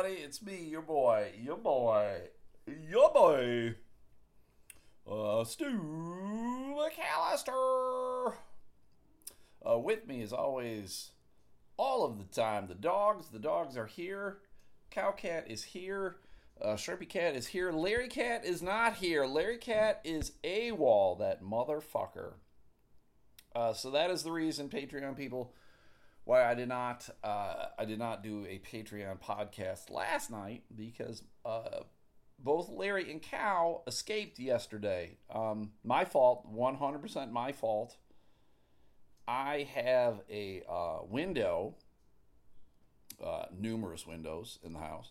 everybody. It's me, your boy, your boy, your boy, uh, Stu McAllister. Uh, with me, as always, all of the time, the dogs. The dogs are here. Cowcat is here. Uh, Shrimpy Cat is here. Larry Cat is not here. Larry Cat is AWOL, that motherfucker. Uh, so that is the reason, Patreon people, why I did not uh, I did not do a Patreon podcast last night because uh, both Larry and Cow escaped yesterday. Um, my fault, one hundred percent my fault. I have a uh, window, uh, numerous windows in the house,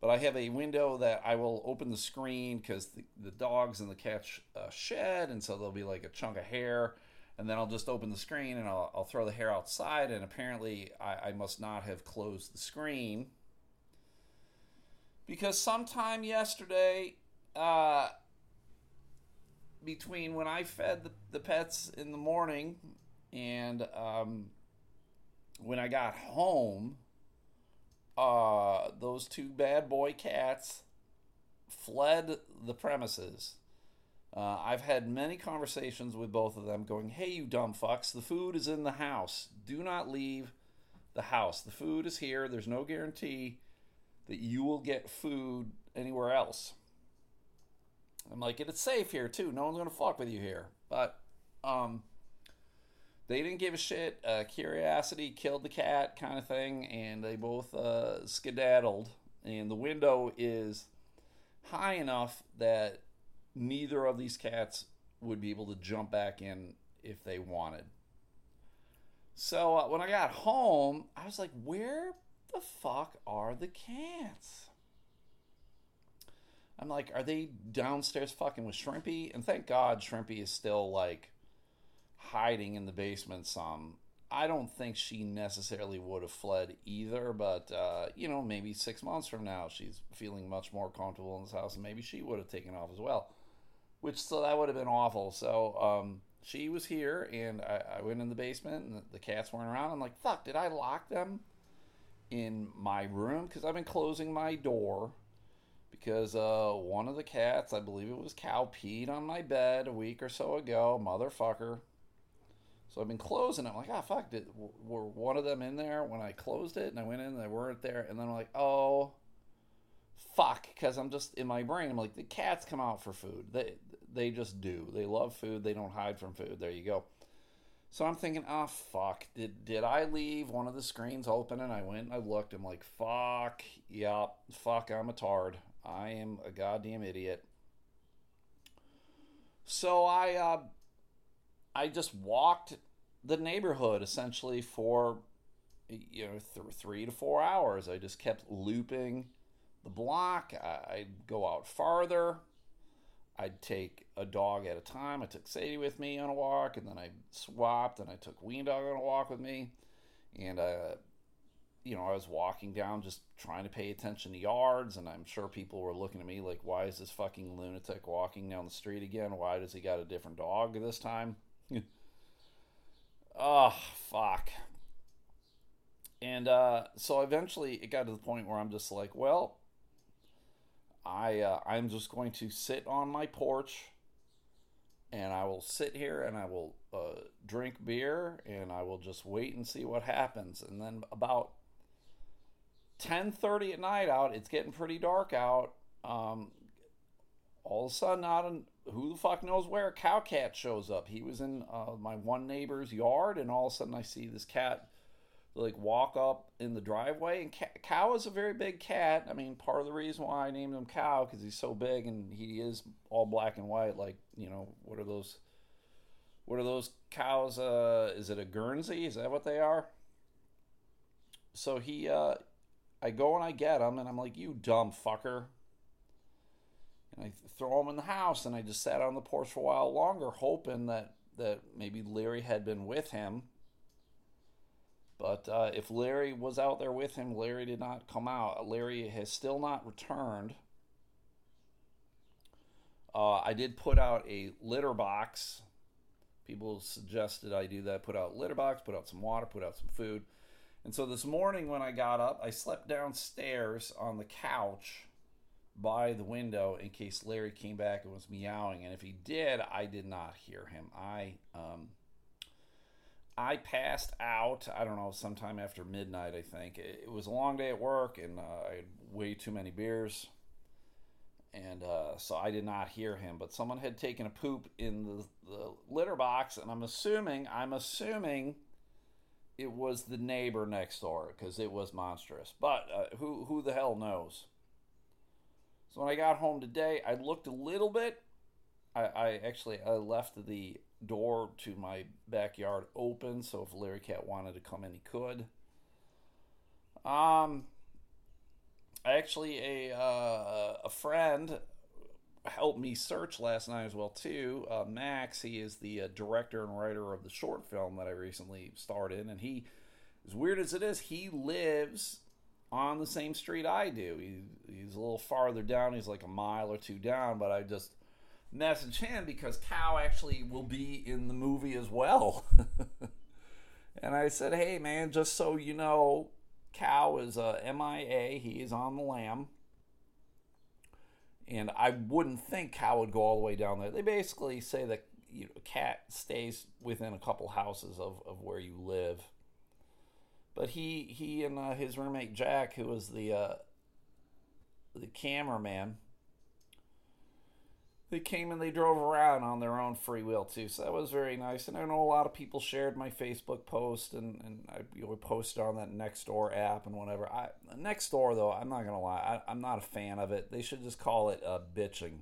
but I have a window that I will open the screen because the, the dogs and the cat sh- uh, shed, and so there'll be like a chunk of hair and then I'll just open the screen and I'll, I'll throw the hair outside. And apparently, I, I, must not have closed the screen because sometime yesterday, uh, between when I fed the, the pets in the morning and um, when I got home, uh, those two bad boy cats fled the premises uh, I've had many conversations with both of them going, hey, you dumb fucks, the food is in the house. Do not leave the house. The food is here. There's no guarantee that you will get food anywhere else. I'm like, it's safe here too. No one's gonna fuck with you here. But um, they didn't give a shit. Uh, curiosity killed the cat, kind of thing, and they both uh, skedaddled. And the window is high enough that neither of these cats would be able to jump back in if they wanted. So uh, when I got home, I was like, where the fuck are the cats? I'm like, are they downstairs fucking with Shrimpy? And thank God Shrimpy is still like hiding in the basement some. I don't think she necessarily would have fled either, but uh, you know, maybe six months from now she's feeling much more comfortable in this house and maybe she would have taken off as well which so that would have been awful. So um, she was here, and I, I, went in the basement, and the, the, cats weren't around. I'm like, fuck, did I lock them in my room? Because I've been closing my door because uh, one of the cats, I believe it was cow, peed on my bed a week or so ago, motherfucker. So I've been closing. It. I'm like, ah, oh, fuck, did were one of them in there when I closed it? And I went in, and they weren't there. And then I'm like, oh fuck because i'm just in my brain i'm like the cats come out for food they they just do. They love food. They don't hide from food. There you go. So i'm thinking oh fuck. Did did i leave one of the screens open and i went and i looked? I'm like fuck yeah fuck i'm a tard. I am a goddamn idiot. So i uh i just walked the neighborhood essentially for you know th- three to four hours. I just kept looping the block. I, would go out farther. I'd take a dog at a time. I took Sadie with me on a walk, and then I swapped, and I took Ween Dog on a walk with me. And, uh, you know, I was walking down just trying to pay attention to yards, and I'm sure people were looking at me like, why is this fucking lunatic walking down the street again? Why does he got a different dog this time? oh, fuck. And uh, so eventually it got to the point where I'm just like, well, I uh, I'm just going to sit on my porch and I will sit here and I will uh, drink beer and I will just wait and see what happens. And then about 10:30 at night out, it's getting pretty dark out. Um, all of a sudden, out in who the fuck knows where, a cow cat shows up. He was in uh, my one neighbor's yard, and all of a sudden, I see this cat like walk up in the driveway. And Cow is a very big cat. I mean, part of the reason why I named him Cow because he's so big and he is all black and white. Like you know, what are those? What are those cows? Uh, is it a Guernsey? Is that what they are? So he, uh, I go and I get him, and I'm like, you dumb fucker. And I throw him in the house, and I just sat on the porch for a while longer, hoping that that maybe Larry had been with him but uh, if Larry was out there with him, Larry did not come out. Larry has still not returned. Uh, I did put out a litter box. People suggested I do that. Put out litter box, put out some water, put out some food, And so this morning when I got up, I slept downstairs on the couch by the window in case Larry came back and was meowing. And if he did, I did not hear him. I um, I passed out. I don't know, sometime after midnight. I think it, was a long day at work, and uh, I had way too many beers, and uh, so I did not hear him. But someone had taken a poop in the, the litter box, and I'm assuming I'm assuming it was the neighbor next door because it was monstrous. But uh, who who the hell knows? So when I got home today, I looked a little bit. I, I actually I left the door to my backyard open, so if Larry Cat wanted to come in, he could. Um, actually, a uh, a friend helped me search last night as well too. Uh, Max, he is the uh, director and writer of the short film that I recently starred in, and he, as weird as it is, he lives on the same street I do. He, he's a little farther down. He's like a mile or two down, but I just message him because Cow actually will be in the movie as well. and I said, hey man, just so you know, Cow is a MIA. He is on the lam. And I wouldn't think Cow would go all the way down there. They basically say that you know, cat stays within a couple houses of, of where you live. But he he and uh, his roommate Jack, who was the uh, the cameraman, they came and they drove around on their own free will too. So that was very nice. And I know a lot of people shared my Facebook post and, and I you know, posted on that Nextdoor app and whatever. I Nextdoor though, I'm not gonna lie, I, am not a fan of it. They should just call it uh, bitching.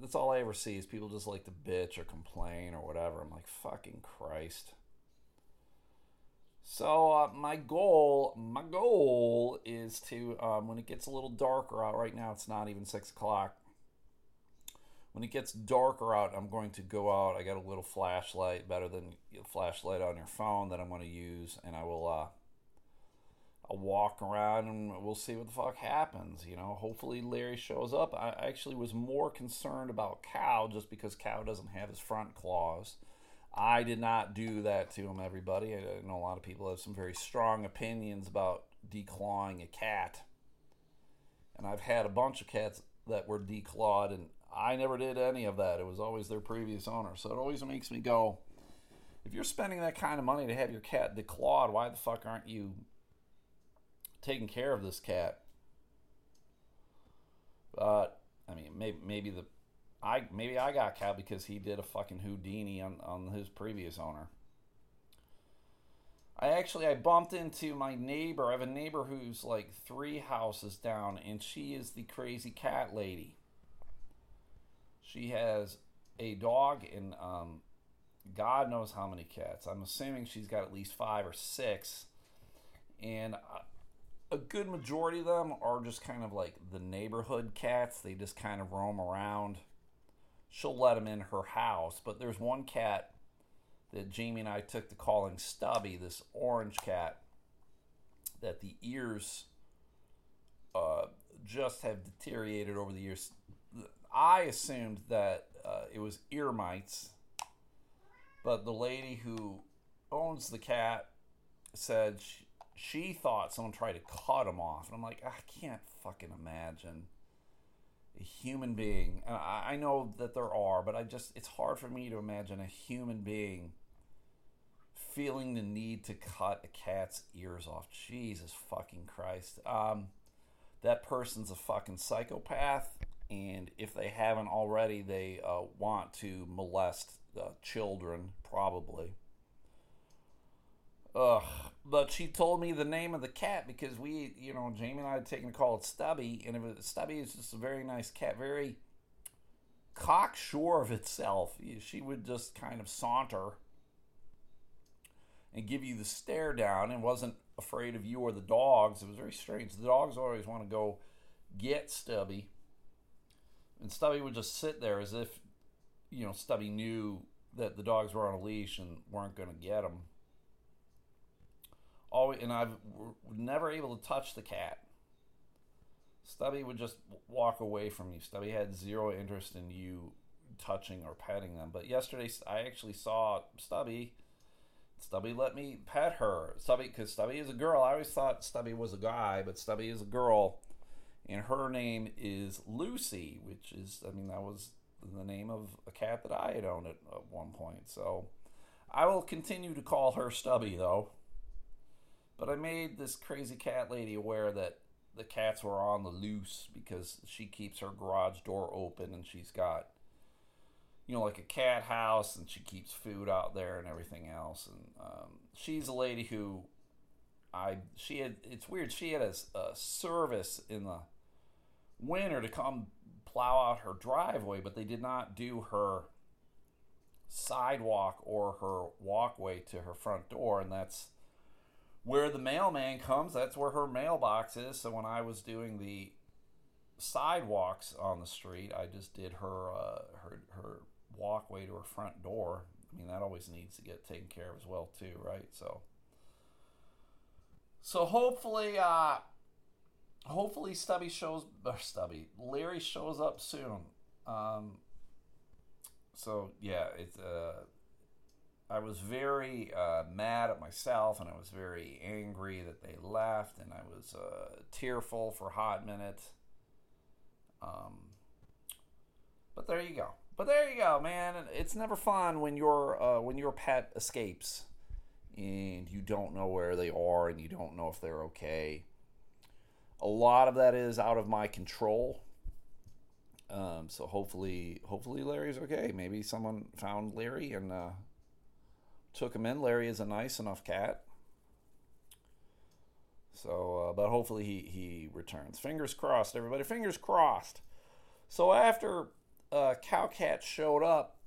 That's all I ever see is people just like to bitch or complain or whatever. I'm like, fucking Christ. So uh, my goal, my goal is to um, when it gets a little darker out. Right now, it's not even six o'clock when it gets darker out, I'm going to go out. I got a little flashlight, better than a flashlight on your phone that I'm going to use, and I will. Uh, I'll walk around and we'll see what the fuck happens. You know, hopefully Larry shows up. I actually was more concerned about Cow just because Cow doesn't have his front claws. I did not do that to him, everybody. I know a lot of people have some very strong opinions about declawing a cat. And I've had a bunch of cats that were declawed, and I never did any of that. It was always their previous owner. So it always makes me go, if you're spending that kind of money to have your cat declawed, why the fuck aren't you taking care of this cat? But I mean, maybe maybe the I maybe I got cat because he did a fucking Houdini on on his previous owner. I actually I bumped into my neighbor. I have a neighbor who's like three houses down, and she is the crazy cat lady. She has a dog and um, God knows how many cats. I'm assuming she's got at least five or six. And a good majority of them are just kind of like the neighborhood cats. They just kind of roam around. She'll let them in her house. But there's one cat that Jamie and I took to calling Stubby, this orange cat, that the ears uh, just have deteriorated over the years. I assumed that uh, it was ear mites, but the lady who owns the cat said she, she thought someone tried to cut him off, and I'm like, I can't fucking imagine a human being. And I, I know that there are, but I just it's hard for me to imagine a human being feeling the need to cut a cat's ears off. Jesus fucking Christ. Um, that person's a fucking psychopath and if they haven't already, they uh, want to molest the children, probably. Ugh. But she told me the name of the cat because we, you know, Jamie and I had taken a call at Stubby, and it Stubby is just a very nice cat, very cocksure of itself. She would just kind of saunter and give you the stare down and wasn't afraid of you or the dogs. It was very strange. The dogs always want to go get Stubby and Stubby would just sit there as if, you know, Stubby knew that the dogs were on a leash and weren't going to get him. Always, and I was never able to touch the cat. Stubby would just walk away from you. Stubby had zero interest in you touching or petting them. But yesterday, I actually saw Stubby Stubby let me pet her. Stubby, because Stubby is a girl. I always thought Stubby was a guy, but Stubby is a girl. And her name is Lucy, which is, I mean, that was the name of a cat that I had owned at, at one point. So I will continue to call her Stubby, though. But I made this crazy cat lady aware that the cats were on the loose because she keeps her garage door open and she's got you know like a cat house and she keeps food out there and everything else and um, she's a lady who i she had it's weird she had a, a service in the winter to come plow out her driveway but they did not do her sidewalk or her walkway to her front door and that's where the mailman comes, that's where her mailbox is. So when I was doing the sidewalks on the street, I just did her uh, her her walkway to her front door. I mean, that always needs to get taken care of as well too, right? So so hopefully uh hopefully Stubby shows or Stubby Larry shows up soon. Um so yeah, it's uh I was very uh, mad at myself and I was very angry that they left and I was uh, tearful for a hot minute. Um, but there you go. But there you go, man. It's never fun when your uh, when your pet escapes and you don't know where they are and you don't know if they're okay. A lot of that is out of my control. Um, so hopefully, hopefully Larry's okay. Maybe someone found Larry and uh, took him in. Larry is a nice enough cat. So, uh, but hopefully he, he returns. Fingers crossed, everybody. Fingers crossed. So after uh, Cowcat showed up,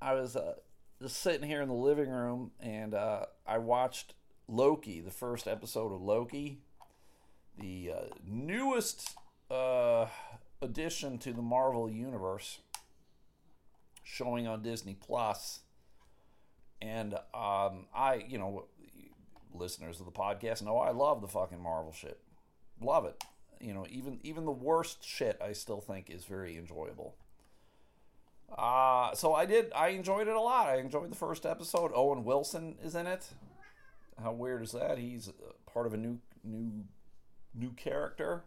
I was uh, just sitting here in the living room and uh, I watched Loki, the first episode of Loki, the uh, newest uh, addition to the Marvel Universe, showing on Disney Plus. And um, I, you know, listeners of the podcast know I love the fucking Marvel shit. Love it. You know, even even the worst shit I still think is very enjoyable. Uh, so I did I enjoyed it a lot. I enjoyed the first episode. Owen Wilson is in it. How weird is that? He's part of a new new new character.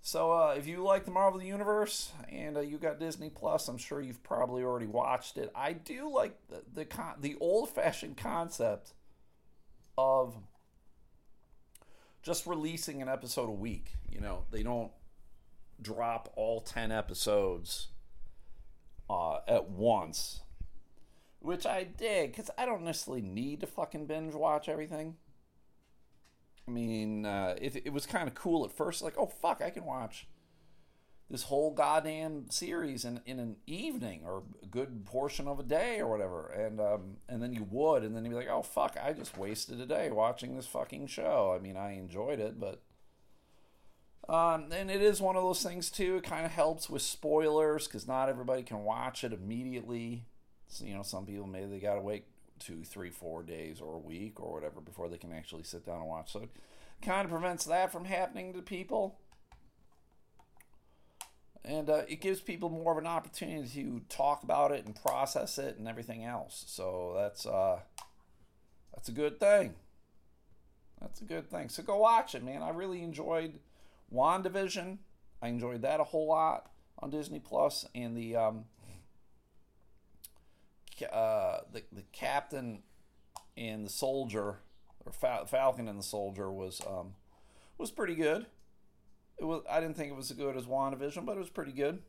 So uh, if you like the Marvel Universe and uh, you got Disney Plus, I'm sure you've probably already watched it. I do like the the, con- the old fashioned concept of just releasing an episode a week. You know, they don't drop all 10 episodes uh, at once, which I dig because I don't necessarily need to fucking binge watch everything. I mean, uh, it, it was kind of cool at first, like, oh fuck, I can watch this whole goddamn series in, in an evening or a good portion of a day or whatever. And um, and then you would, and then you'd be like, oh fuck, I just wasted a day watching this fucking show. I mean, I enjoyed it, but. Um, and it is one of those things too. It kind of helps with spoilers because not everybody can watch it immediately. So, you know, some people maybe they gotta wait two, three, four days or a week or whatever before they can actually sit down and watch. So it kind of prevents that from happening to people and uh, it gives people more of an opportunity to talk about it and process it and everything else. So that's uh, that's a good thing. That's a good thing. So go watch it, man. I really enjoyed WandaVision. I enjoyed that a whole lot on Disney Plus, and the um, uh, the the captain and the soldier or Fal- Falcon and the soldier was um, was pretty good. It was. I didn't think it was as good as WandaVision, but it was pretty good.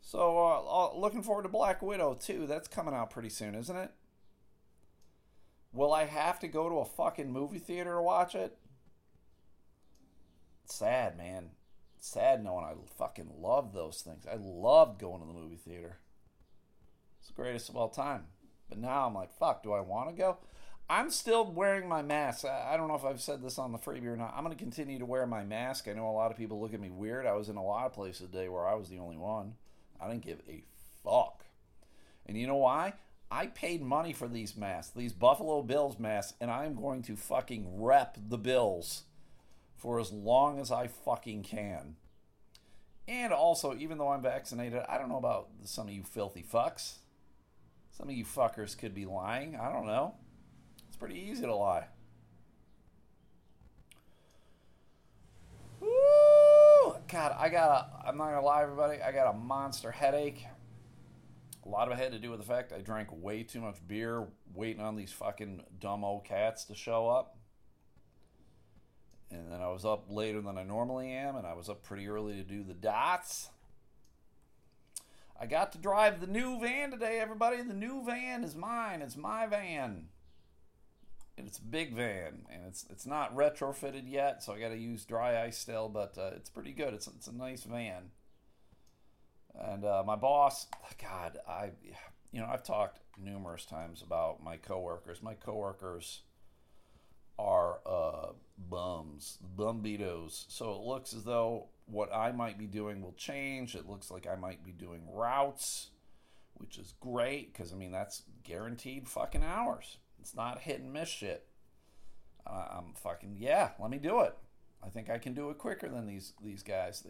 So, uh, looking forward to Black Widow too. That's coming out pretty soon, isn't it? Will I have to go to a fucking movie theater to watch it? Sad, man. Sad knowing I fucking love those things. I loved going to the movie theater. It's the greatest of all time. But now I'm like, fuck, do I want to go? I'm still wearing my mask. I don't know if I've said this on the freebie or not. I'm going to continue to wear my mask. I know a lot of people look at me weird. I was in a lot of places today where I was the only one. I didn't give a fuck. And you know why? I paid money for these masks, these Buffalo Bills masks, and I'm going to fucking rep the Bills for as long as I fucking can. And also, even though I'm vaccinated, I don't know about some of you filthy fucks. Some of you fuckers could be lying. I don't know. It's pretty easy to lie. God, I got a, I'm not gonna lie, everybody, I got a monster headache. A lot of it had to do with the fact I drank way too much beer waiting on these fucking dumb old cats to show up. And then I was up later than I normally am, and I was up pretty early to do the dots. I got to drive the new van today, everybody. The new van is mine. It's my van. And it's a big van, and it's it's not retrofitted yet, so I got to use dry ice still, but uh, it's pretty good. It's it's a nice van. And uh, my boss, God, I, you know, I've talked numerous times about my coworkers. My coworkers are uh, bums, bumbitos. So it looks as though what I might be doing will change. It looks like I might be doing routes, which is great because I mean that's guaranteed fucking hours. It's not hit and miss shit. Uh, I'm fucking yeah. Let me do it. I think I can do it quicker than these these guys.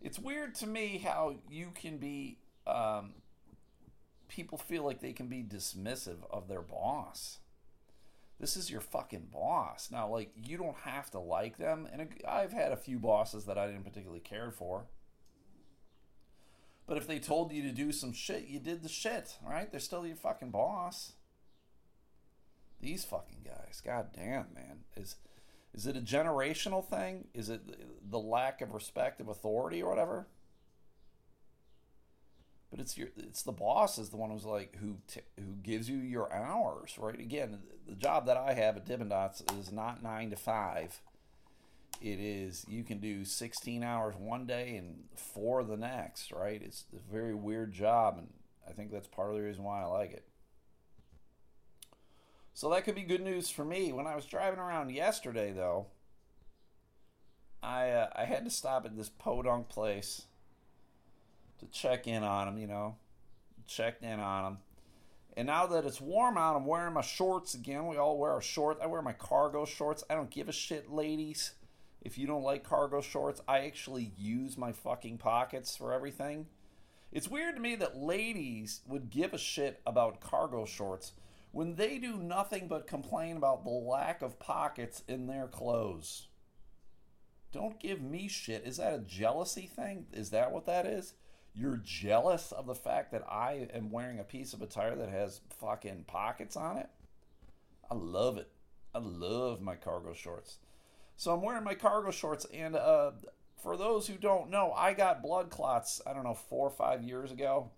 It's weird to me how you can be. Um, people feel like they can be dismissive of their boss this is your fucking boss. Now, like, you don't have to like them. And I've had a few bosses that I didn't particularly care for. But if they told you to do some shit, you did the shit, right? They're still your fucking boss. These fucking guys, god damn, man. Is is it a generational thing? Is it the lack of respect of authority or whatever? But it's your it's the boss is the one who's like who t- who gives you your hours right? Again the job that i have at Dippin' Dots is not nine to five. It is you can do 16 hours one day and four the next right? It's a very weird job and i think that's part of the reason why i like it. So that could be good news for me. When i was driving around yesterday though i uh, i had to stop at this podunk place to check in on them, you know, checked in on them. And now that it's warm out, I'm wearing my shorts again. We all wear our shorts. I wear my cargo shorts. I don't give a shit, ladies. If you don't like cargo shorts, I actually use my fucking pockets for everything. It's weird to me that ladies would give a shit about cargo shorts when they do nothing but complain about the lack of pockets in their clothes. Don't give me shit. Is that a jealousy thing? Is that what that is? You're jealous of the fact that I am wearing a piece of attire that has fucking pockets on it. I love it. I love my cargo shorts. So I'm wearing my cargo shorts, and uh, for those who don't know, I got blood clots. I don't know four or five years ago.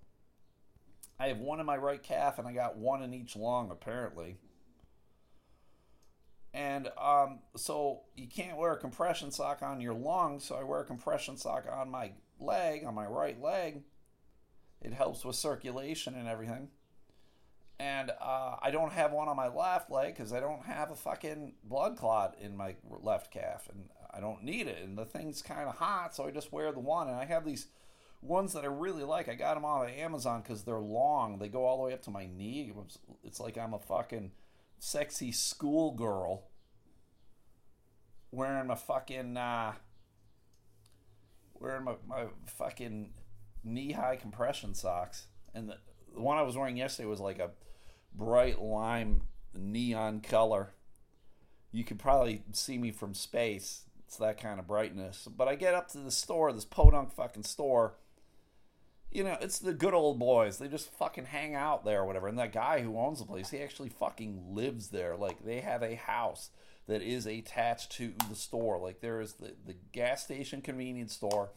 I have one in my right calf, and I got one in each lung apparently. And um, so you can't wear a compression sock on your lung, so I wear a compression sock on my leg, on my right leg. It helps with circulation and everything. And uh, I don't have one on my left leg because I don't have a fucking blood clot in my left calf, and I don't need it. And the thing's kind of hot, so I just wear the one. And I have these ones that I really like. I got them on Amazon because they're long. They go all the way up to my knee. It's like I'm a fucking sexy schoolgirl wearing my fucking uh, wearing my, my fucking knee high compression socks, and the, the one I was wearing yesterday was like a bright lime neon color. You could probably see me from space. It's that kind of brightness. But I get up to the store, this podunk fucking store. You know, it's the good old boys. They just fucking hang out there or whatever. And that guy who owns the place, he actually fucking lives there. Like, they have a house that is attached to the store. Like there is the, the gas station convenience store,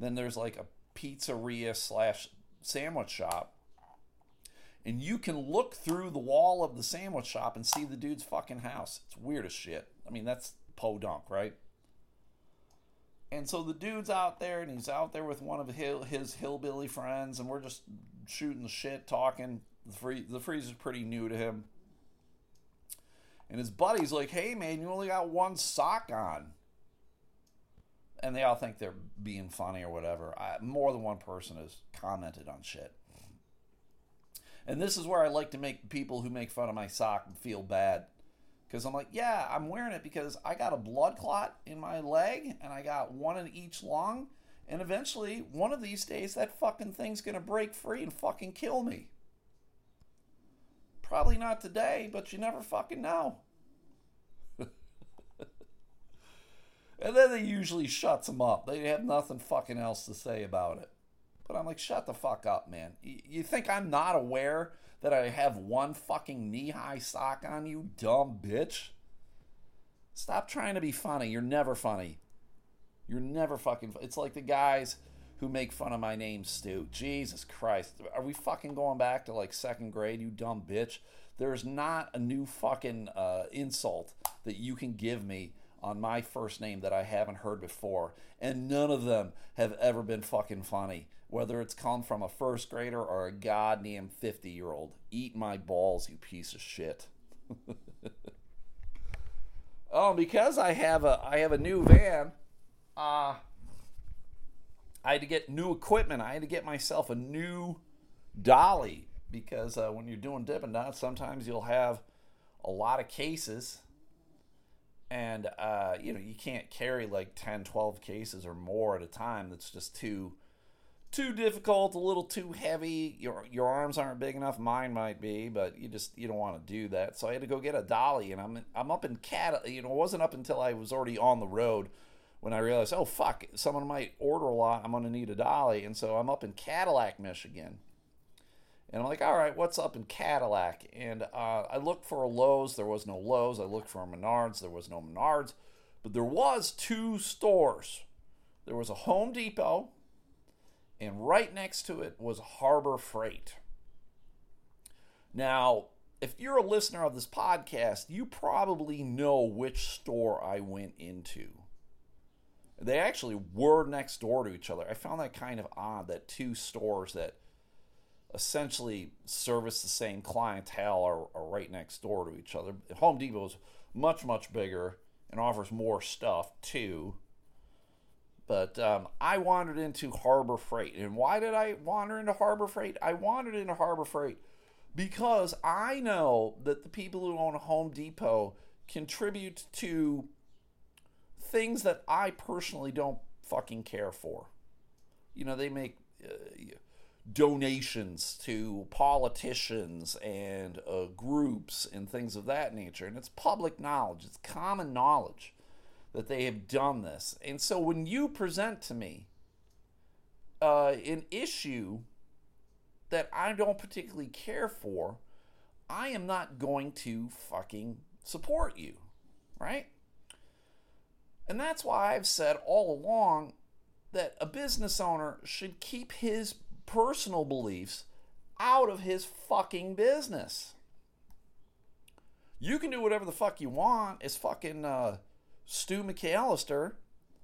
then there's like a pizzeria slash sandwich shop. And you can look through the wall of the sandwich shop and see the dude's fucking house. It's weird as shit. I mean, that's podunk, right? And so the dude's out there, and he's out there with one of his, hillbilly friends, and we're just shooting the shit, talking. The free the freezer's pretty new to him. And his buddy's like, hey, man, you only got one sock on. And they all think they're being funny or whatever. I, more than one person has commented on shit. And this is where I like to make people who make fun of my sock feel bad. Because I'm like, yeah, I'm wearing it because I got a blood clot in my leg and I got one in each lung. And eventually, one of these days, that fucking thing's going to break free and fucking kill me. Probably not today, but you never fucking know. and then they usually shuts them up. They have nothing fucking else to say about it. But I'm like, shut the fuck up, man. You think I'm not aware that I have one fucking knee high sock on you, dumb bitch? Stop trying to be funny. You're never funny. You're never fucking. It's like the guys who make fun of my name, Stu. Jesus Christ. Are we fucking going back to like second grade, you dumb bitch? There's not a new fucking uh, insult that you can give me on my first name that I haven't heard before. And none of them have ever been fucking funny. Whether it's come from a first grader or a goddamn 50 year old. Eat my balls, you piece of shit. oh, because I have a I have a new van, uh I had to get new equipment. I had to get myself a new dolly because uh, when you're doing Dippin' Dots, sometimes you'll have a lot of cases and uh, you know you can't carry like 10 12 cases or more at a time. That's just too too difficult a little too heavy. Your your arms aren't big enough. Mine might be but you just you don't want to do that. So i had to go get a dolly and i'm i'm up in cat you know it wasn't up until i was already on the road when i realized oh fuck someone might order a lot i'm going to need a dolly and so i'm up in cadillac michigan and I'm like, all right, what's up in Cadillac? And uh, I looked for a Lowe's. There was no Lowe's. I looked for a Menards. There was no Menards. But there was two stores. There was a Home Depot, and right next to it was Harbor Freight. Now, if you're a listener of this podcast, you probably know which store I went into. They actually were next door to each other. I found that kind of odd that two stores that essentially service the same clientele are, are right next door to each other. Home Depot is much, much bigger and offers more stuff too. But um, I wandered into Harbor Freight. And why did I wander into Harbor Freight? I wandered into Harbor Freight because I know that the people who own Home Depot contribute to things that I personally don't fucking care for. You know, they make. Uh, donations to politicians and uh, groups and things of that nature. And it's public knowledge, it's common knowledge that they have done this. And so when you present to me uh, an issue that I don't particularly care for, I am not going to fucking support you, right? And that's why I've said all along that a business owner should keep his personal beliefs out of his fucking business. You can do whatever the fuck you want as fucking uh, Stu McAllister,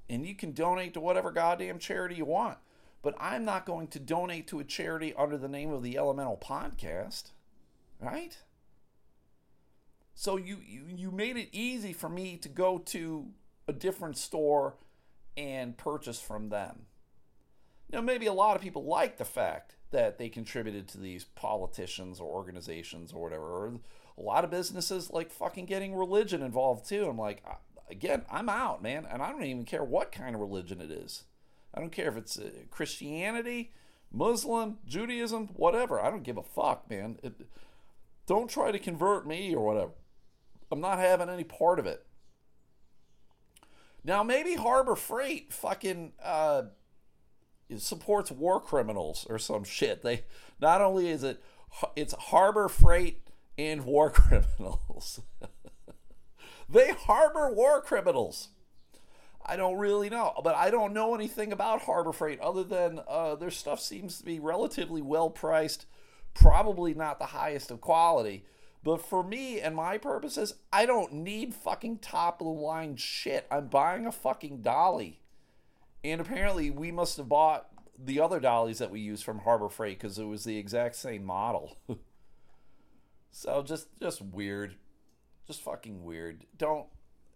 and you can donate to whatever goddamn charity you want. But I'm not going to donate to a charity under the name of the Elemental Podcast, right? So you, you you made it easy for me to go to a different store and purchase from them. Now, maybe a lot of people like the fact that they contributed to these politicians or organizations or whatever. Or a lot of businesses like fucking getting religion involved too. I'm like, again, I'm out, man, and I don't even care what kind of religion it is. I don't care if it's uh, Christianity, Muslim, Judaism, whatever. I don't give a fuck, man. It, don't try to convert me or whatever. I'm not having any part of it. Now, maybe Harbor Freight fucking uh, supports war criminals or some shit. They not only is it it's harbor freight and war criminals. they harbor war criminals. I don't really know, but I don't know anything about Harbor Freight other than uh, their stuff seems to be relatively well priced, probably not the highest of quality. But for me and my purposes, I don't need fucking top of the line shit. I'm buying a fucking dolly. And apparently, we must have bought the other dollies that we use from Harbor Freight because it was the exact same model. so just just weird, just fucking weird. Don't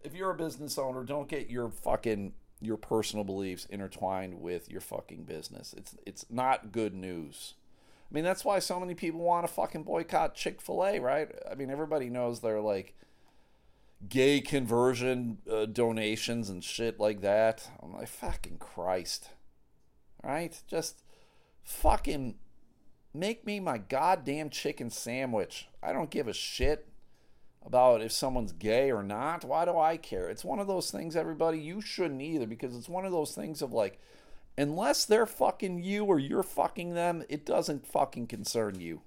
if you're a business owner, don't get your fucking your personal beliefs intertwined with your fucking business. It's it's not good news. I mean, that's why so many people want to fucking boycott Chick Fil A, right? I mean, everybody knows they're like gay conversion uh, donations and shit like that. I'm like, fucking Christ. Right? Just fucking make me my goddamn chicken sandwich. I don't give a shit about if someone's gay or not. Why do I care? It's one of those things, everybody, you shouldn't either because it's one of those things of like, unless they're fucking you or you're fucking them, it doesn't fucking concern you.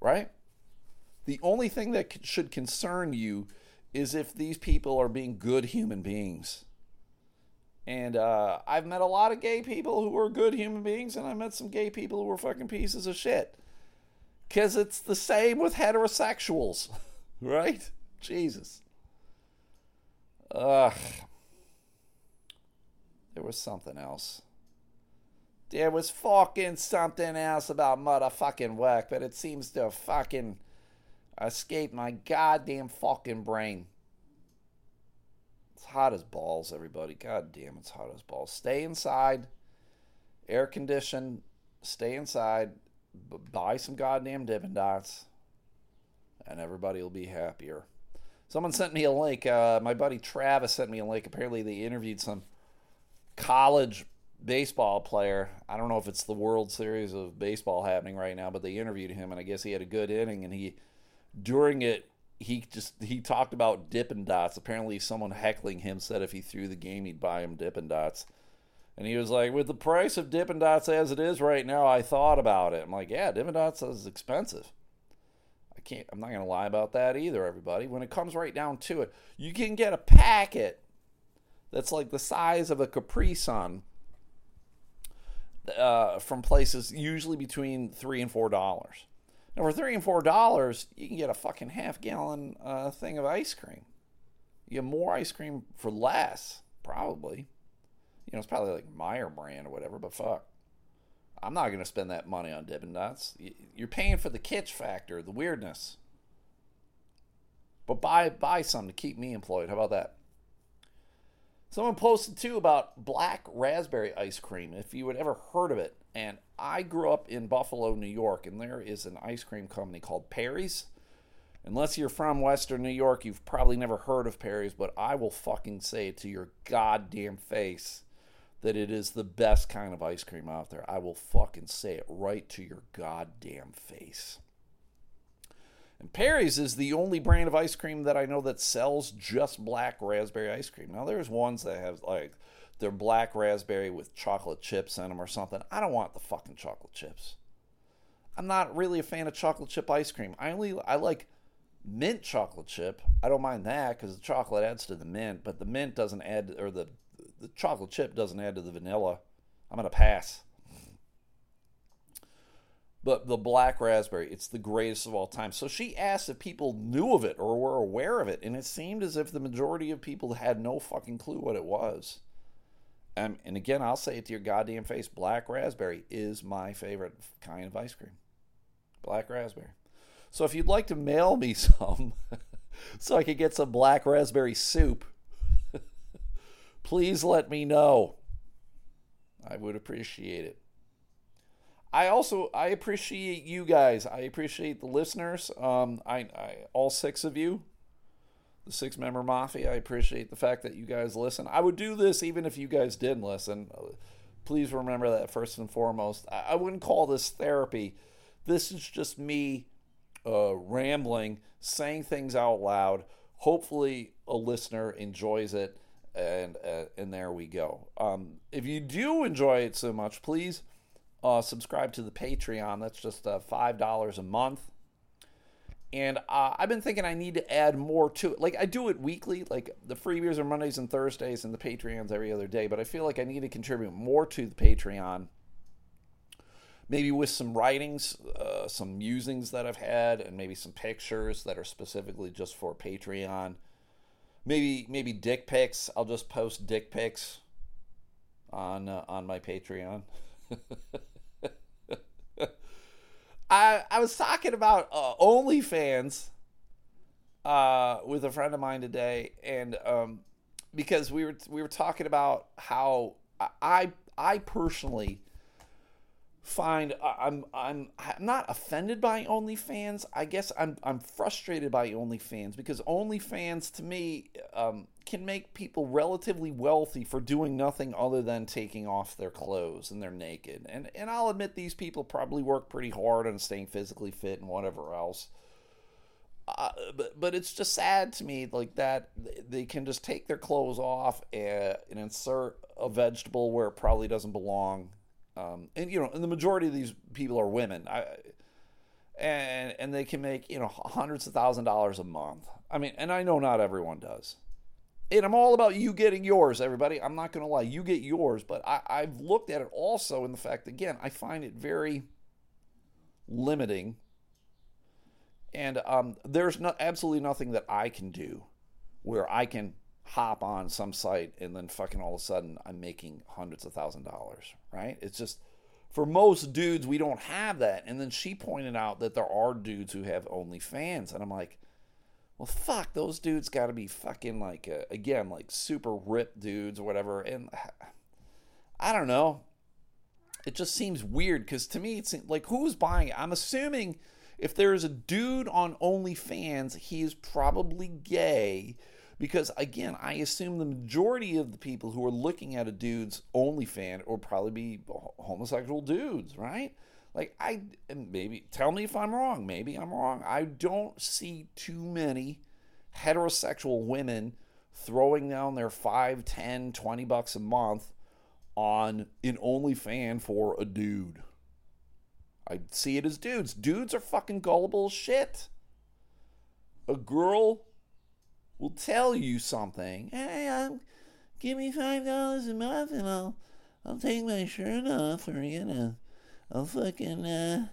Right? The only thing that should concern you is if these people are being good human beings. And uh, I've met a lot of gay people who are good human beings, and I met some gay people who were fucking pieces of shit. Because it's the same with heterosexuals, right? Jesus. Ugh. Was something else. There was fucking something else about motherfucking work, but it seems to fucking escape my goddamn fucking brain. It's hot as balls, everybody. God damn, it's hot as balls. Stay inside, air conditioned, stay inside, buy some goddamn Dippin' Dots, and everybody will be happier. Someone sent me a link. Uh, my buddy Travis sent me a link. Apparently, they interviewed some college baseball player. I don't know if it's the World Series of baseball happening right now, but they interviewed him, and I guess he had a good inning. And he, during it, he just he talked about Dippin' Dots. Apparently, someone heckling him said if he threw the game, he'd buy him Dippin' Dots. And he was like, with the price of Dippin' Dots as it is right now, I thought about it. I'm like, yeah, Dippin' Dots is expensive. I can't, I'm not going to lie about that either, everybody. When it comes right down to it, you can get a packet that's like the size of a Capri Sun uh, from places usually between three and four dollars. Now, for three and four dollars, you can get a fucking half gallon uh, thing of ice cream. You get more ice cream for less, probably. You know, it's probably like Meijer brand or whatever, but fuck. I'm not going to spend that money on Dippin' Dots. You're paying for the kitsch factor, the weirdness. But buy buy some to keep me employed. How about that? Someone posted too about black raspberry ice cream, if you had ever heard of it. And I grew up in Buffalo, New York, and there is an ice cream company called Perry's. Unless you're from Western New York, you've probably never heard of Perry's, but I will fucking say it to your goddamn face that it is the best kind of ice cream out there. I will fucking say it right to your goddamn face. And Perry's is the only brand of ice cream that I know that sells just black raspberry ice cream. Now there's ones that have like they're black raspberry with chocolate chips in them or something. I don't want the fucking chocolate chips. I'm not really a fan of chocolate chip ice cream. I only I like mint chocolate chip. I don't mind that because the chocolate adds to the mint, but the mint doesn't add or the the chocolate chip doesn't add to the vanilla. I'm to pass. But the black raspberry, it's the greatest of all time. So she asked if people knew of it or were aware of it, and it seemed as if the majority of people had no fucking clue what it was. Um, and again, I'll say it to your goddamn face black raspberry is my favorite kind of ice cream. Black raspberry. So if you'd like to mail me some so I could get some black raspberry soup, please let me know. I would appreciate it. I also I appreciate you guys. I appreciate the listeners. Um, I, I all six of you, the six member mafia. I appreciate the fact that you guys listen. I would do this even if you guys didn't listen. Please remember that first and foremost. I, I wouldn't call this therapy. This is just me uh, rambling, saying things out loud. Hopefully, a listener enjoys it and uh, and there we go. Um, if you do enjoy it so much, please uh, subscribe to the Patreon. That's just uh, five dollars a month. And uh, I've been thinking I need to add more to it. Like I do it weekly. Like the freebies are Mondays and Thursdays, and the Patreons every other day. But I feel like I need to contribute more to the Patreon. Maybe with some writings, uh, some musings that I've had, and maybe some pictures that are specifically just for Patreon maybe maybe dick pics. I'll just post dick pics on uh, on my Patreon. I I was talking about uh, OnlyFans uh, with a friend of mine today, and um, because we were we were talking about how I I personally find I'm I'm not offended by OnlyFans. I guess I'm I'm frustrated by OnlyFans because OnlyFans to me um, can make people relatively wealthy for doing nothing other than taking off their clothes and they're naked. And and I'll admit these people probably work pretty hard on staying physically fit and whatever else. Uh, but but it's just sad to me like that they can just take their clothes off and, and insert a vegetable where it probably doesn't belong um, and you know, and the majority of these people are women. I, and and they can make you know hundreds of thousand dollars a month. I mean, and I know not everyone does. And I'm all about you getting yours, everybody. I'm not going to lie, you get yours. But I, I've looked at it also in the fact again, I find it very limiting. And um, there's no, absolutely nothing that I can do where I can hop on some site and then fucking all of a sudden I'm making hundreds of thousand dollars, right? It's just for most dudes we don't have that. And then she pointed out that there are dudes who have OnlyFans, and I'm like, well, fuck, those dudes got to be fucking like uh, again like super ripped dudes or whatever. And I don't know, it just seems weird because to me it's like who's buying it? I'm assuming if there is a dude on OnlyFans, he is probably gay because again, I assume the majority of the people who are looking at a dude's OnlyFans will probably be homosexual dudes, right? Like I maybe tell me if I'm wrong. Maybe I'm wrong. I don't see too many heterosexual women throwing down their 5, 10, 20 bucks a month on an OnlyFans for a dude. I see it as dudes. Dudes are fucking gullible shit. A girl will tell you something. Hey, I'm, give me five dollars a month and I'll I'll take my shirt off or you know I'll fucking uh,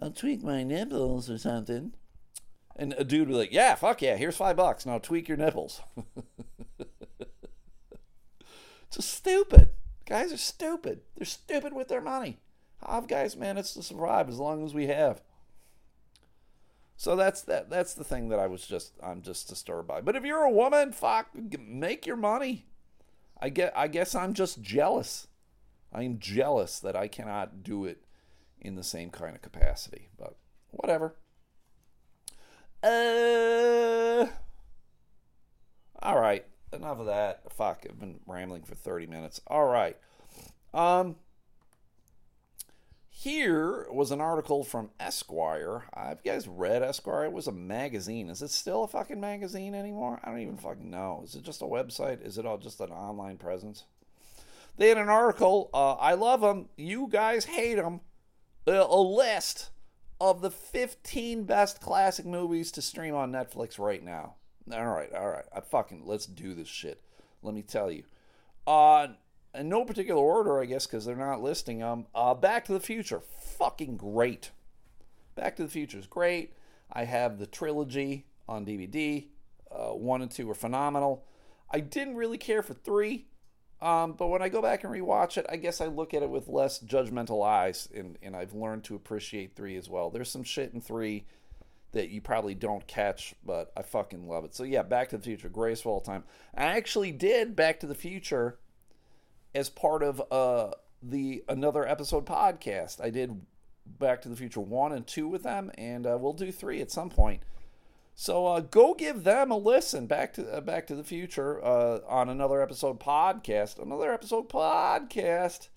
I'll tweak my nipples or something. And a dude be like, "Yeah, fuck yeah, here's five bucks. Now tweak your nipples." It's just stupid. Guys are stupid. They're stupid with their money. Have guys managed to survive as long as we have? So that's that. That's the thing that I was just I'm just disturbed by. But if you're a woman, fuck, make your money. I get. I guess I'm just jealous. I am jealous that I cannot do it in the same kind of capacity. But whatever. Uh. All right. Enough of that. Fuck. I've been rambling for 30 minutes. All right. Um. Here was an article from Esquire. Have you guys read Esquire? It was a magazine. Is it still a fucking magazine anymore? I don't even fucking know. Is it just a website? Is it all just an online presence? They had an article. Uh, I love them. You guys hate them. Uh, a list of the 15 best classic movies to stream on Netflix right now. All right, all right. I fucking let's do this shit. Let me tell you. Uh in no particular order, I guess, because they're not listing them. Uh, Back to the Future, fucking great. Back to the Future is great. I have the trilogy on DVD. Uh, one and two are phenomenal. I didn't really care for three, um, but when I go back and rewatch it, I guess I look at it with less judgmental eyes, and, and I've learned to appreciate three as well. There's some shit in three that you probably don't catch, but I fucking love it. So yeah, Back to the Future, greatest of all time. I actually did Back to the Future as part of uh, the another episode podcast. I did Back to the Future one and two with them, and uh, we'll do three at some point. So uh, go give them a listen. Back to uh, Back to the Future uh, on another episode podcast. Another episode podcast.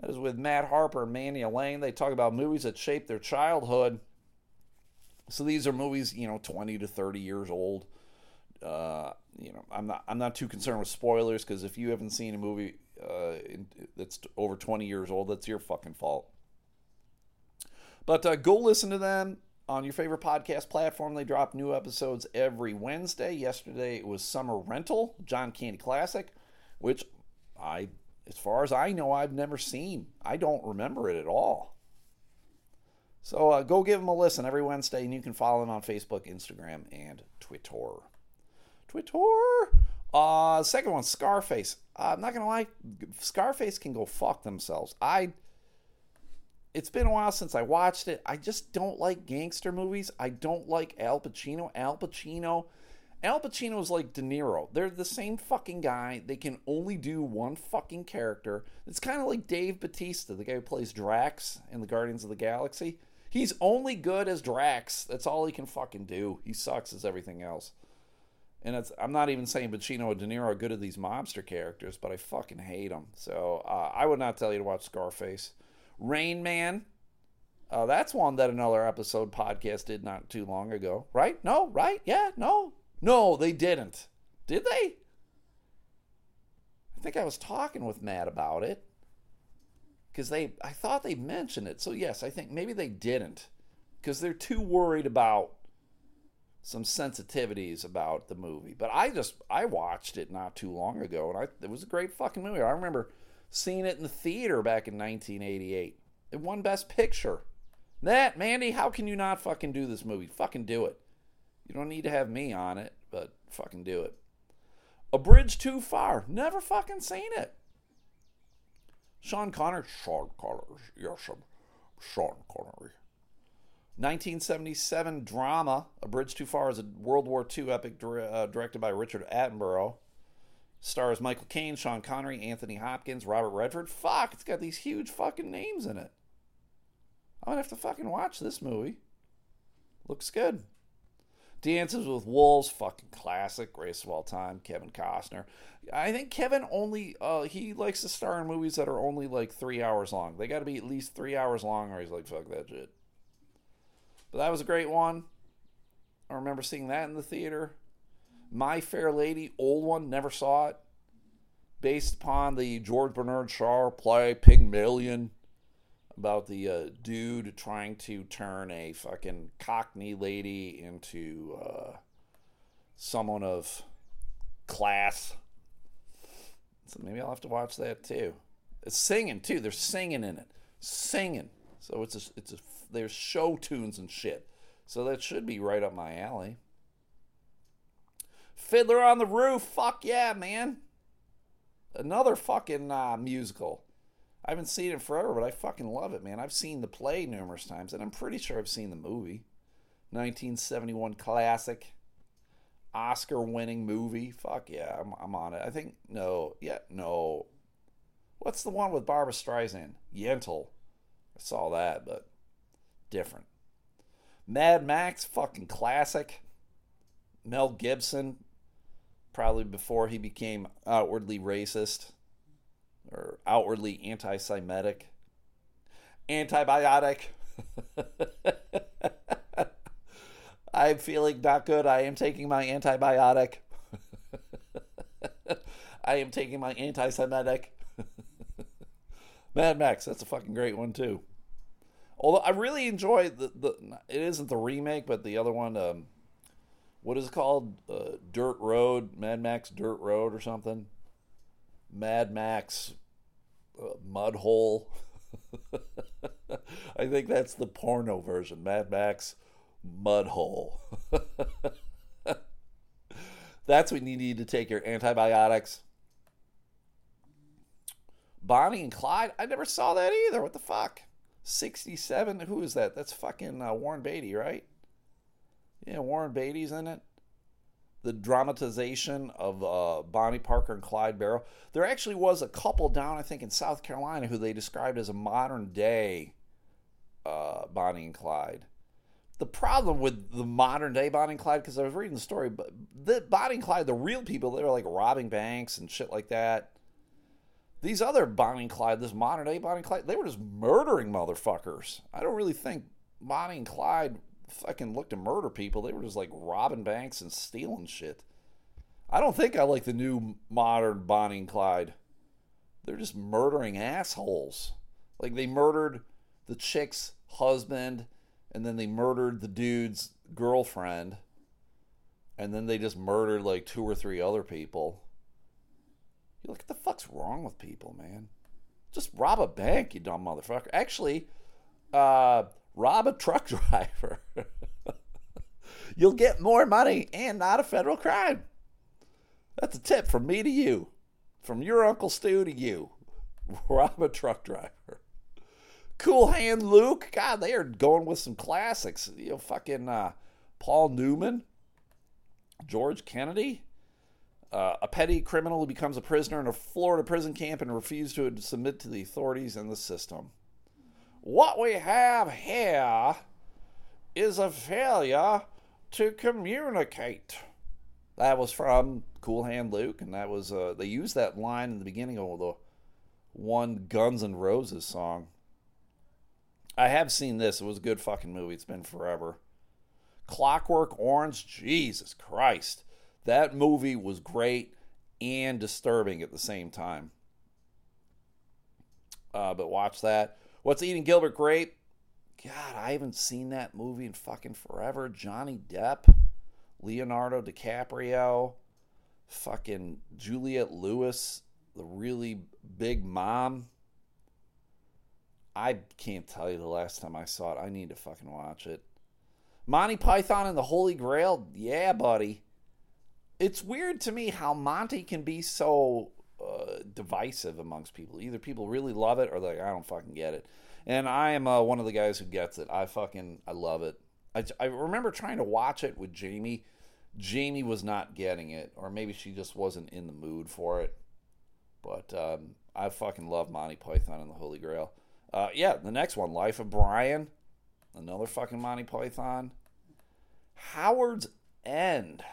That is with Matt Harper and Mandy Elaine. They talk about movies that shaped their childhood. So these are movies, you know, 20 to 30 years old. Uh, you know, I'm not I'm not too concerned with spoilers because if you haven't seen a movie uh, that's over 20 years old, that's your fucking fault. But uh, go listen to them on your favorite podcast platform. They drop new episodes every Wednesday. Yesterday it was Summer Rental, John Candy Classic, which I, as far as I know, I've never seen. I don't remember it at all. So uh, go give them a listen every Wednesday, and you can follow them on Facebook, Instagram, and Twitter. Twitter. Uh, second one, Scarface. Uh, I'm not gonna lie, Scarface can go fuck themselves. I. It's been a while since I watched it. I just don't like gangster movies. I don't like Al Pacino. Al Pacino Al Pacino is like De Niro. They're the same fucking guy. They can only do one fucking character. It's kind of like Dave Batista, the guy who plays Drax in the Guardians of the Galaxy. He's only good as Drax. That's all he can fucking do. He sucks as everything else. And it's, I'm not even saying Pacino or De Niro are good at these mobster characters, but I fucking hate them. So uh, I would not tell you to watch Scarface. Rain Man. Uh, that's one that another episode podcast did not too long ago, right? No, right? Yeah, no, no, they didn't. Did they? I think I was talking with Matt about it because they I thought they mentioned it. So yes, I think maybe they didn't because they're too worried about some sensitivities about the movie. But I just I watched it not too long ago and I it was a great fucking movie. I remember seeing it in the theater back in 1988. It won best picture. That Mandy, how can you not fucking do this movie? Fucking do it. You don't need to have me on it, but fucking do it. A Bridge Too Far. Never fucking seen it. Sean Connery. Sean Connery. Yes, I'm Sean Connery. 1977 drama. A Bridge Too Far is a World War II epic uh, directed by Richard Attenborough. Stars Michael Caine, Sean Connery, Anthony Hopkins, Robert Redford. Fuck, it's got these huge fucking names in it. I'm gonna have to fucking watch this movie. Looks good. Dances with Wolves, fucking classic, greatest of all time. Kevin Costner. I think Kevin only uh, he likes to star in movies that are only like three hours long. They got to be at least three hours long, or he's like, fuck that shit. But that was a great one. I remember seeing that in the theater. My Fair Lady, old one, never saw it. Based upon the George Bernard Shaw play Pygmalion about the uh, dude trying to turn a fucking cockney lady into uh, someone of class. So maybe I'll have to watch that too. It's singing too. They're singing in it, singing. So it's a, it's a, there's show tunes and shit. So that should be right up my alley. Fiddler on the Roof. Fuck yeah, man. Another fucking uh, musical. I haven't seen it forever, but I fucking love it, man. I've seen the play numerous times, and I'm pretty sure I've seen the movie. 1971 classic, Oscar winning movie. Fuck yeah, I'm, I'm on it. I think, no, yeah, no. What's the one with Barbra Streisand? Yentl. I saw that, but different. Mad Max, fucking classic. Mel Gibson, probably before he became outwardly racist or outwardly anti Semitic. Antibiotic. I'm feeling not good. I am taking my antibiotic. I am taking my anti Semitic. Mad Max, that's a fucking great one too. Although I really enjoy the, the it isn't the remake, but the other one, um, what is it called? Uh, Dirt Road, Mad Max Dirt Road or something. Mad Max uh, Mud Hole. I think that's the porno version. Mad Max Mud Hole. that's when you need to take your antibiotics. Bonnie and Clyde. I never saw that either. What the fuck? 67. Who is that? That's fucking uh, Warren Beatty, right? Yeah, Warren Beatty's in it the dramatization of uh, Bonnie Parker and Clyde Barrow. There actually was a couple down, I think, in South Carolina who they described as a modern day uh, Bonnie and Clyde. The problem with the modern day Bonnie and Clyde, because I was reading the story, but the Bonnie and Clyde, the real people, they were like robbing banks and shit like that. These other Bonnie and Clyde, this modern day Bonnie and Clyde, they were just murdering motherfuckers. I don't really think Bonnie and Clyde fucking looked to murder people. They were just like robbing banks and stealing shit. I don't think I like the new modern Bonnie and Clyde. They're just murdering assholes. Like they murdered the chick's husband and then they murdered the dude's girlfriend and then they just murdered like two or three other people. You're what the fuck's wrong with people, man? Just rob a bank, you dumb motherfucker. Actually, uh, rob a truck driver. You'll get more money and not a federal crime. That's a tip from me to you, from your Uncle Stu to you. Rob a truck driver. Cool Hand Luke. God, they are going with some classics. You know, fucking uh, Paul Newman. George Kennedy, uh, a petty criminal who becomes a prisoner in a Florida prison camp and refuses to submit to the authorities and the system. What we have here is a failure to communicate. That was from Cool Hand Luke, and that was uh, they used that line in the beginning of the one Guns N' Roses song. I have seen this. It was a good fucking movie. It's been forever. Clockwork Orange, Jesus Christ. That movie was great and disturbing at the same time. Uh, but watch that. What's Eating Gilbert Grape? God, I haven't seen that movie in fucking forever. Johnny Depp, Leonardo DiCaprio, fucking Juliette Lewis, the really big mom. I can't tell you the last time I saw it. I need to fucking watch it. Monty Python and the Holy Grail? Yeah, buddy. It's weird to me how Monty can be so uh, divisive amongst people. Either people really love it or they're like, I don't fucking get it. And I am uh, one of the guys who gets it. I fucking, I love it. I, I remember trying to watch it with Jamie. Jamie was not getting it, or maybe she just wasn't in the mood for it. But um, I fucking love Monty Python and the Holy Grail. Uh, yeah, the next one, Life of Brian, another fucking Monty Python. Howard's End.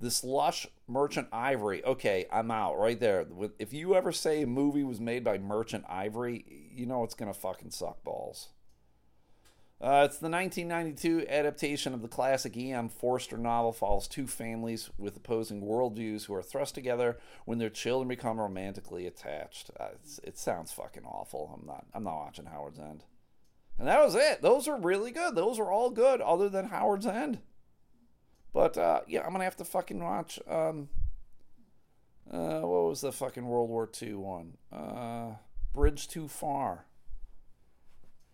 This lush Merchant Ivory. Okay, I'm out right there. If you ever say a movie was made by Merchant Ivory, you know it's gonna fucking suck balls. Uh, it's the 1992 adaptation of the classic E.M. Forster novel. Follows two families with opposing worldviews who are thrust together when their children become romantically attached. Uh, it sounds fucking awful. I'm not. I'm not watching Howard's End. And that was it. Those are really good. Those are all good, other than Howard's End. But uh, yeah, I'm gonna have to fucking watch. Um, uh, what was the fucking World War II one? Uh, Bridge Too Far.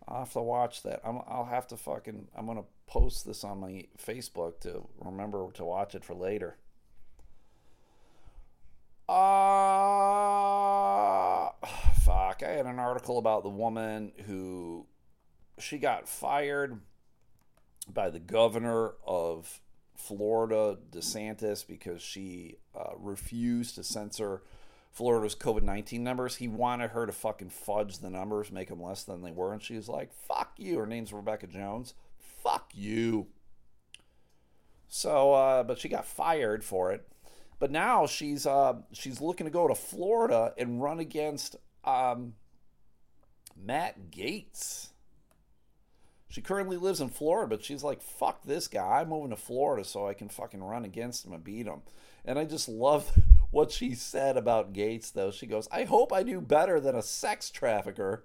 I'll have to watch that. i will have to fucking. I'm gonna post this on my Facebook to remember to watch it for later. Uh, fuck. I had an article about the woman who she got fired by the governor of Florida, DeSantis, because she uh, refused to censor Florida's COVID 19 numbers. He wanted her to fucking fudge the numbers, make them less than they were. And she was like, fuck you. Her name's Rebecca Jones. Fuck you. So, uh, but she got fired for it. But now she's uh, she's looking to go to Florida and run against um, Matt Gaetz. She currently lives in Florida, but she's like, fuck this guy. I'm moving to Florida so I can fucking run against him and beat him. And I just love what she said about Gaetz, though. She goes, I hope I do better than a sex trafficker.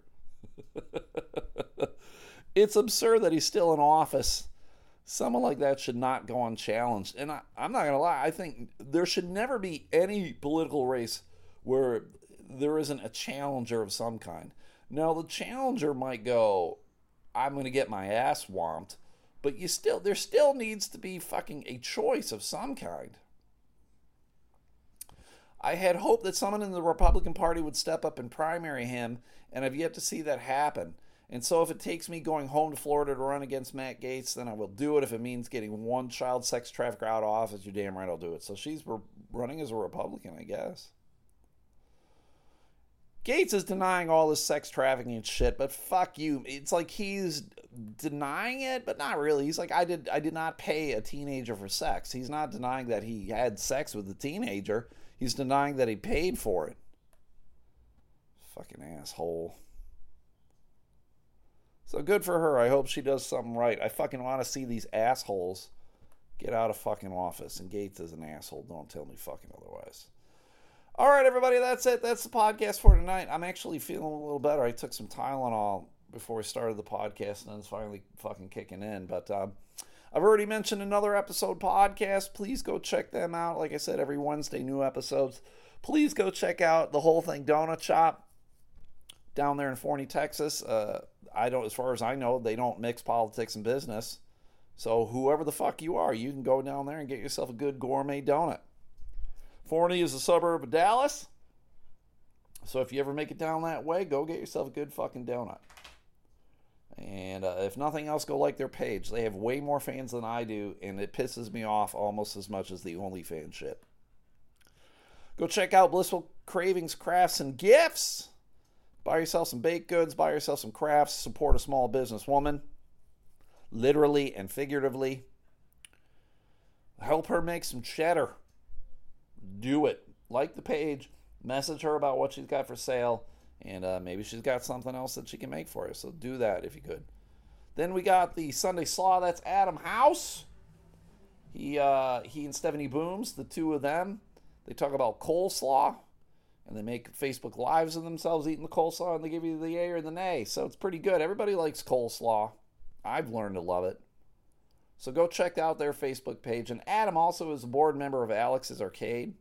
it's absurd that he's still in office. Someone like that should not go unchallenged. And I, I'm not going to lie, I think there should never be any political race where there isn't a challenger of some kind. Now, the challenger might go, I'm going to get my ass whomped. But you still, there still needs to be fucking a choice of some kind. I had hoped that someone in the Republican Party would step up and primary him, and I've yet to see that happen. And so, if it takes me going home to Florida to run against Matt Gaetz, then I will do it. If it means getting one child sex trafficker out of office, you're damn right I'll do it. So she's running as a Republican, I guess. Gaetz is denying all this sex trafficking shit, but fuck you. It's like he's denying it, but not really. He's like, I did I did not pay a teenager for sex. He's not denying that he had sex with a teenager. He's denying that he paid for it. Fucking asshole. So good for her. I hope she does something right. I fucking want to see these assholes get out of fucking office. And Gaetz is an asshole. Don't tell me fucking otherwise. All right, everybody, that's it. That's the podcast for tonight. I'm actually feeling a little better. I took some Tylenol before we started the podcast, and it's finally fucking kicking in. But um, I've already mentioned another episode podcast. Please go check them out. Like I said, every Wednesday, new episodes. Please go check out the whole thing Donut Shop down there in Forney, Texas. Uh, I don't, as far as I know, they don't mix politics and business. So whoever the fuck you are, you can go down there and get yourself a good gourmet donut. Forney is a suburb of Dallas. So if you ever make it down that way, go get yourself a good fucking donut. And uh, if nothing else, go like their page. They have way more fans than I do, and it pisses me off almost as much as the OnlyFans shit. Go check out Blissful Cravings Crafts and Gifts. Buy yourself some baked goods, buy yourself some crafts, support a small business woman, literally and figuratively. Help her make some cheddar. Do it. Like the page, message her about what she's got for sale, and uh, maybe she's got something else that she can make for you. So do that if you could. Then we got the Sunday Slaw. That's Adam House. He uh, he and Stephanie Booms, the two of them, they talk about coleslaw and they make Facebook lives of themselves eating the coleslaw and they give you the yay or the nay. So it's pretty good. Everybody likes coleslaw. I've learned to love it. So go check out their Facebook page. And Adam also is a board member of Alex's Arcade.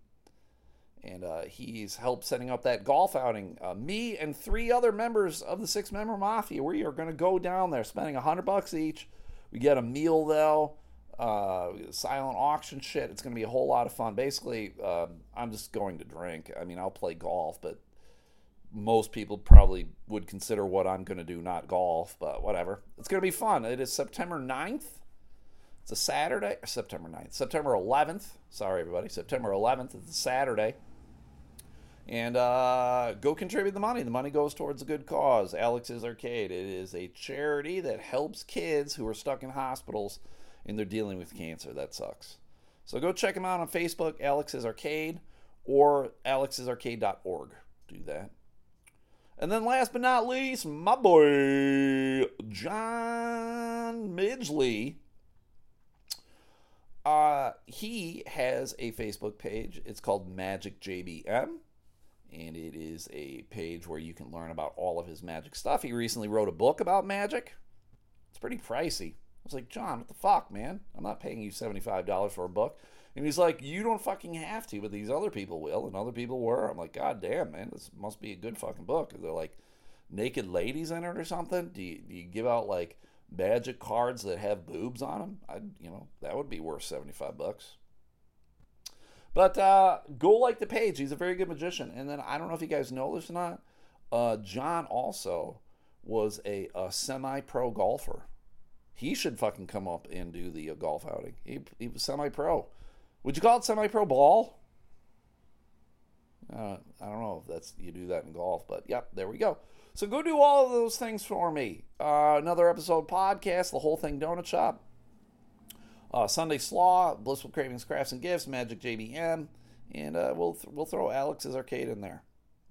And uh, he's helped setting up that golf outing. Uh, me and three other members of the six member mafia, we are going to go down there spending a hundred bucks each. We get a meal though uh, silent auction shit. It's going to be a whole lot of fun. Basically, um, I'm just going to drink. I mean, I'll play golf, but most people probably would consider what I'm going to do not golf, but whatever. It's going to be fun. It is September 9th. It's a Saturday. September 9th. September 11th. Sorry, everybody. September 11th. It's a Saturday. And uh, go contribute the money. The money goes towards a good cause. Alex's Arcade. It is a charity that helps kids who are stuck in hospitals and they're dealing with cancer. That sucks. So go check them out on Facebook, Alex's Arcade, or alexsarcade.org. Do that. And then last but not least, my boy John Midgley. Uh, he has a Facebook page. It's called Magic JBM, and it is a page where you can learn about all of his magic stuff. He recently wrote a book about magic. It's pretty pricey I was like, John, what the fuck, man? I'm not paying you $75 for a book. And he's like, you don't fucking have to, but these other people will, and other people were. I'm like, God damn, man, this must be a good fucking book. They're like naked ladies in it or something? Do you, do you give out like magic cards that have boobs on them? I, you know, that would be worth 75 bucks. But uh, go like the page. He's a very good magician. And then I don't know if you guys know this or not. Uh, John also was a, a semi pro golfer he should fucking come up and do the uh, golf outing. He, he was semi pro. Would you call it semi pro ball? Uh, I don't know if that's you do that in golf, but yep, there we go. So go do all of those things for me. Uh, another episode podcast, the whole thing donut shop. Uh, Sunday Slaw, Blissful Cravings, Crafts and Gifts, Magic JBM, and uh, we'll th- we'll throw Alex's Arcade in there.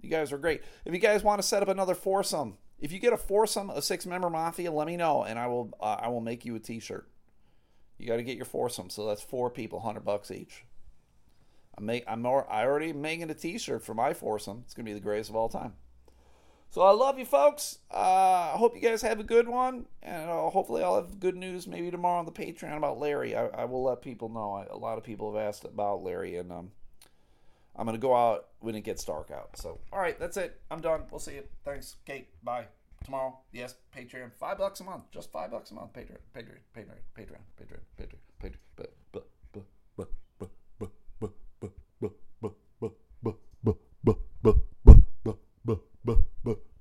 You guys are great. If you guys want to set up another foursome, if you get a foursome, a six member mafia, let me know, and I will uh, I will make you a T-shirt. You got to get your foursome, so that's four people, hundred bucks each. I make I'm I already making a T-shirt for my foursome. It's gonna be the greatest of all time. So I love you folks. I uh, hope you guys have a good one, and uh, hopefully I'll have good news maybe tomorrow on the Patreon about Larry. I, I will let people know. I, a lot of people have asked about Larry, and um, I'm gonna go out when it gets dark out. So all right, that's it. I'm done. We'll see you. Thanks, Kate. Bye tomorrow. Yes, Patreon, five bucks a month, just five bucks a month. Patreon, Patreon, Patreon, Patreon, Patreon, Patreon, Patreon. But, but, but, but, but, but, but, but, but, but, but, but, but buh, buh.